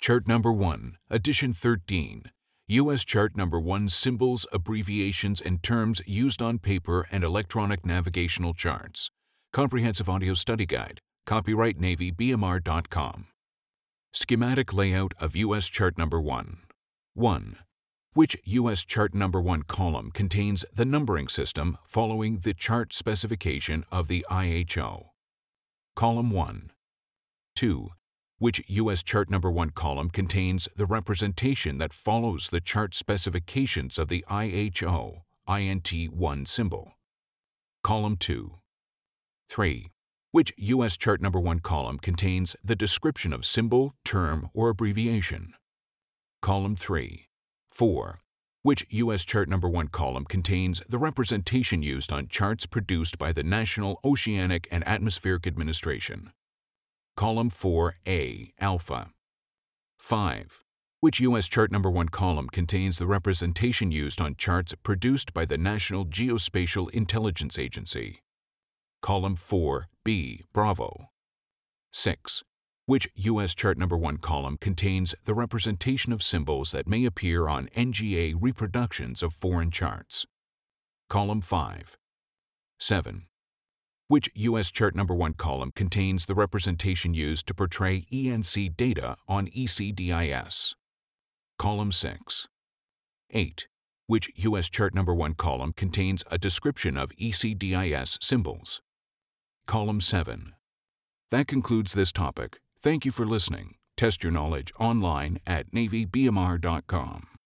Chart number 1, edition 13. U.S. Chart number 1 Symbols, abbreviations, and terms used on paper and electronic navigational charts. Comprehensive Audio Study Guide. Copyright Navy BMR.com. Schematic layout of U.S. Chart number 1. 1. Which U.S. Chart number 1 column contains the numbering system following the chart specification of the IHO? Column 1. 2 which U.S. Chart Number 1 column contains the representation that follows the chart specifications of the IHO INT1 symbol. Column 2. 3. Which U.S. Chart Number 1 column contains the description of symbol, term, or abbreviation. Column 3. 4. Which U.S. Chart Number 1 column contains the representation used on charts produced by the National Oceanic and Atmospheric Administration. Column 4A Alpha. 5. Which U.S. chart number 1 column contains the representation used on charts produced by the National Geospatial Intelligence Agency? Column 4B Bravo. 6. Which U.S. chart number 1 column contains the representation of symbols that may appear on NGA reproductions of foreign charts? Column 5. 7 which U.S. Chart Number 1 column contains the representation used to portray ENC data on ECDIS. Column 6. 8. Which U.S. Chart Number 1 column contains a description of ECDIS symbols. Column 7. That concludes this topic. Thank you for listening. Test your knowledge online at NavyBMR.com.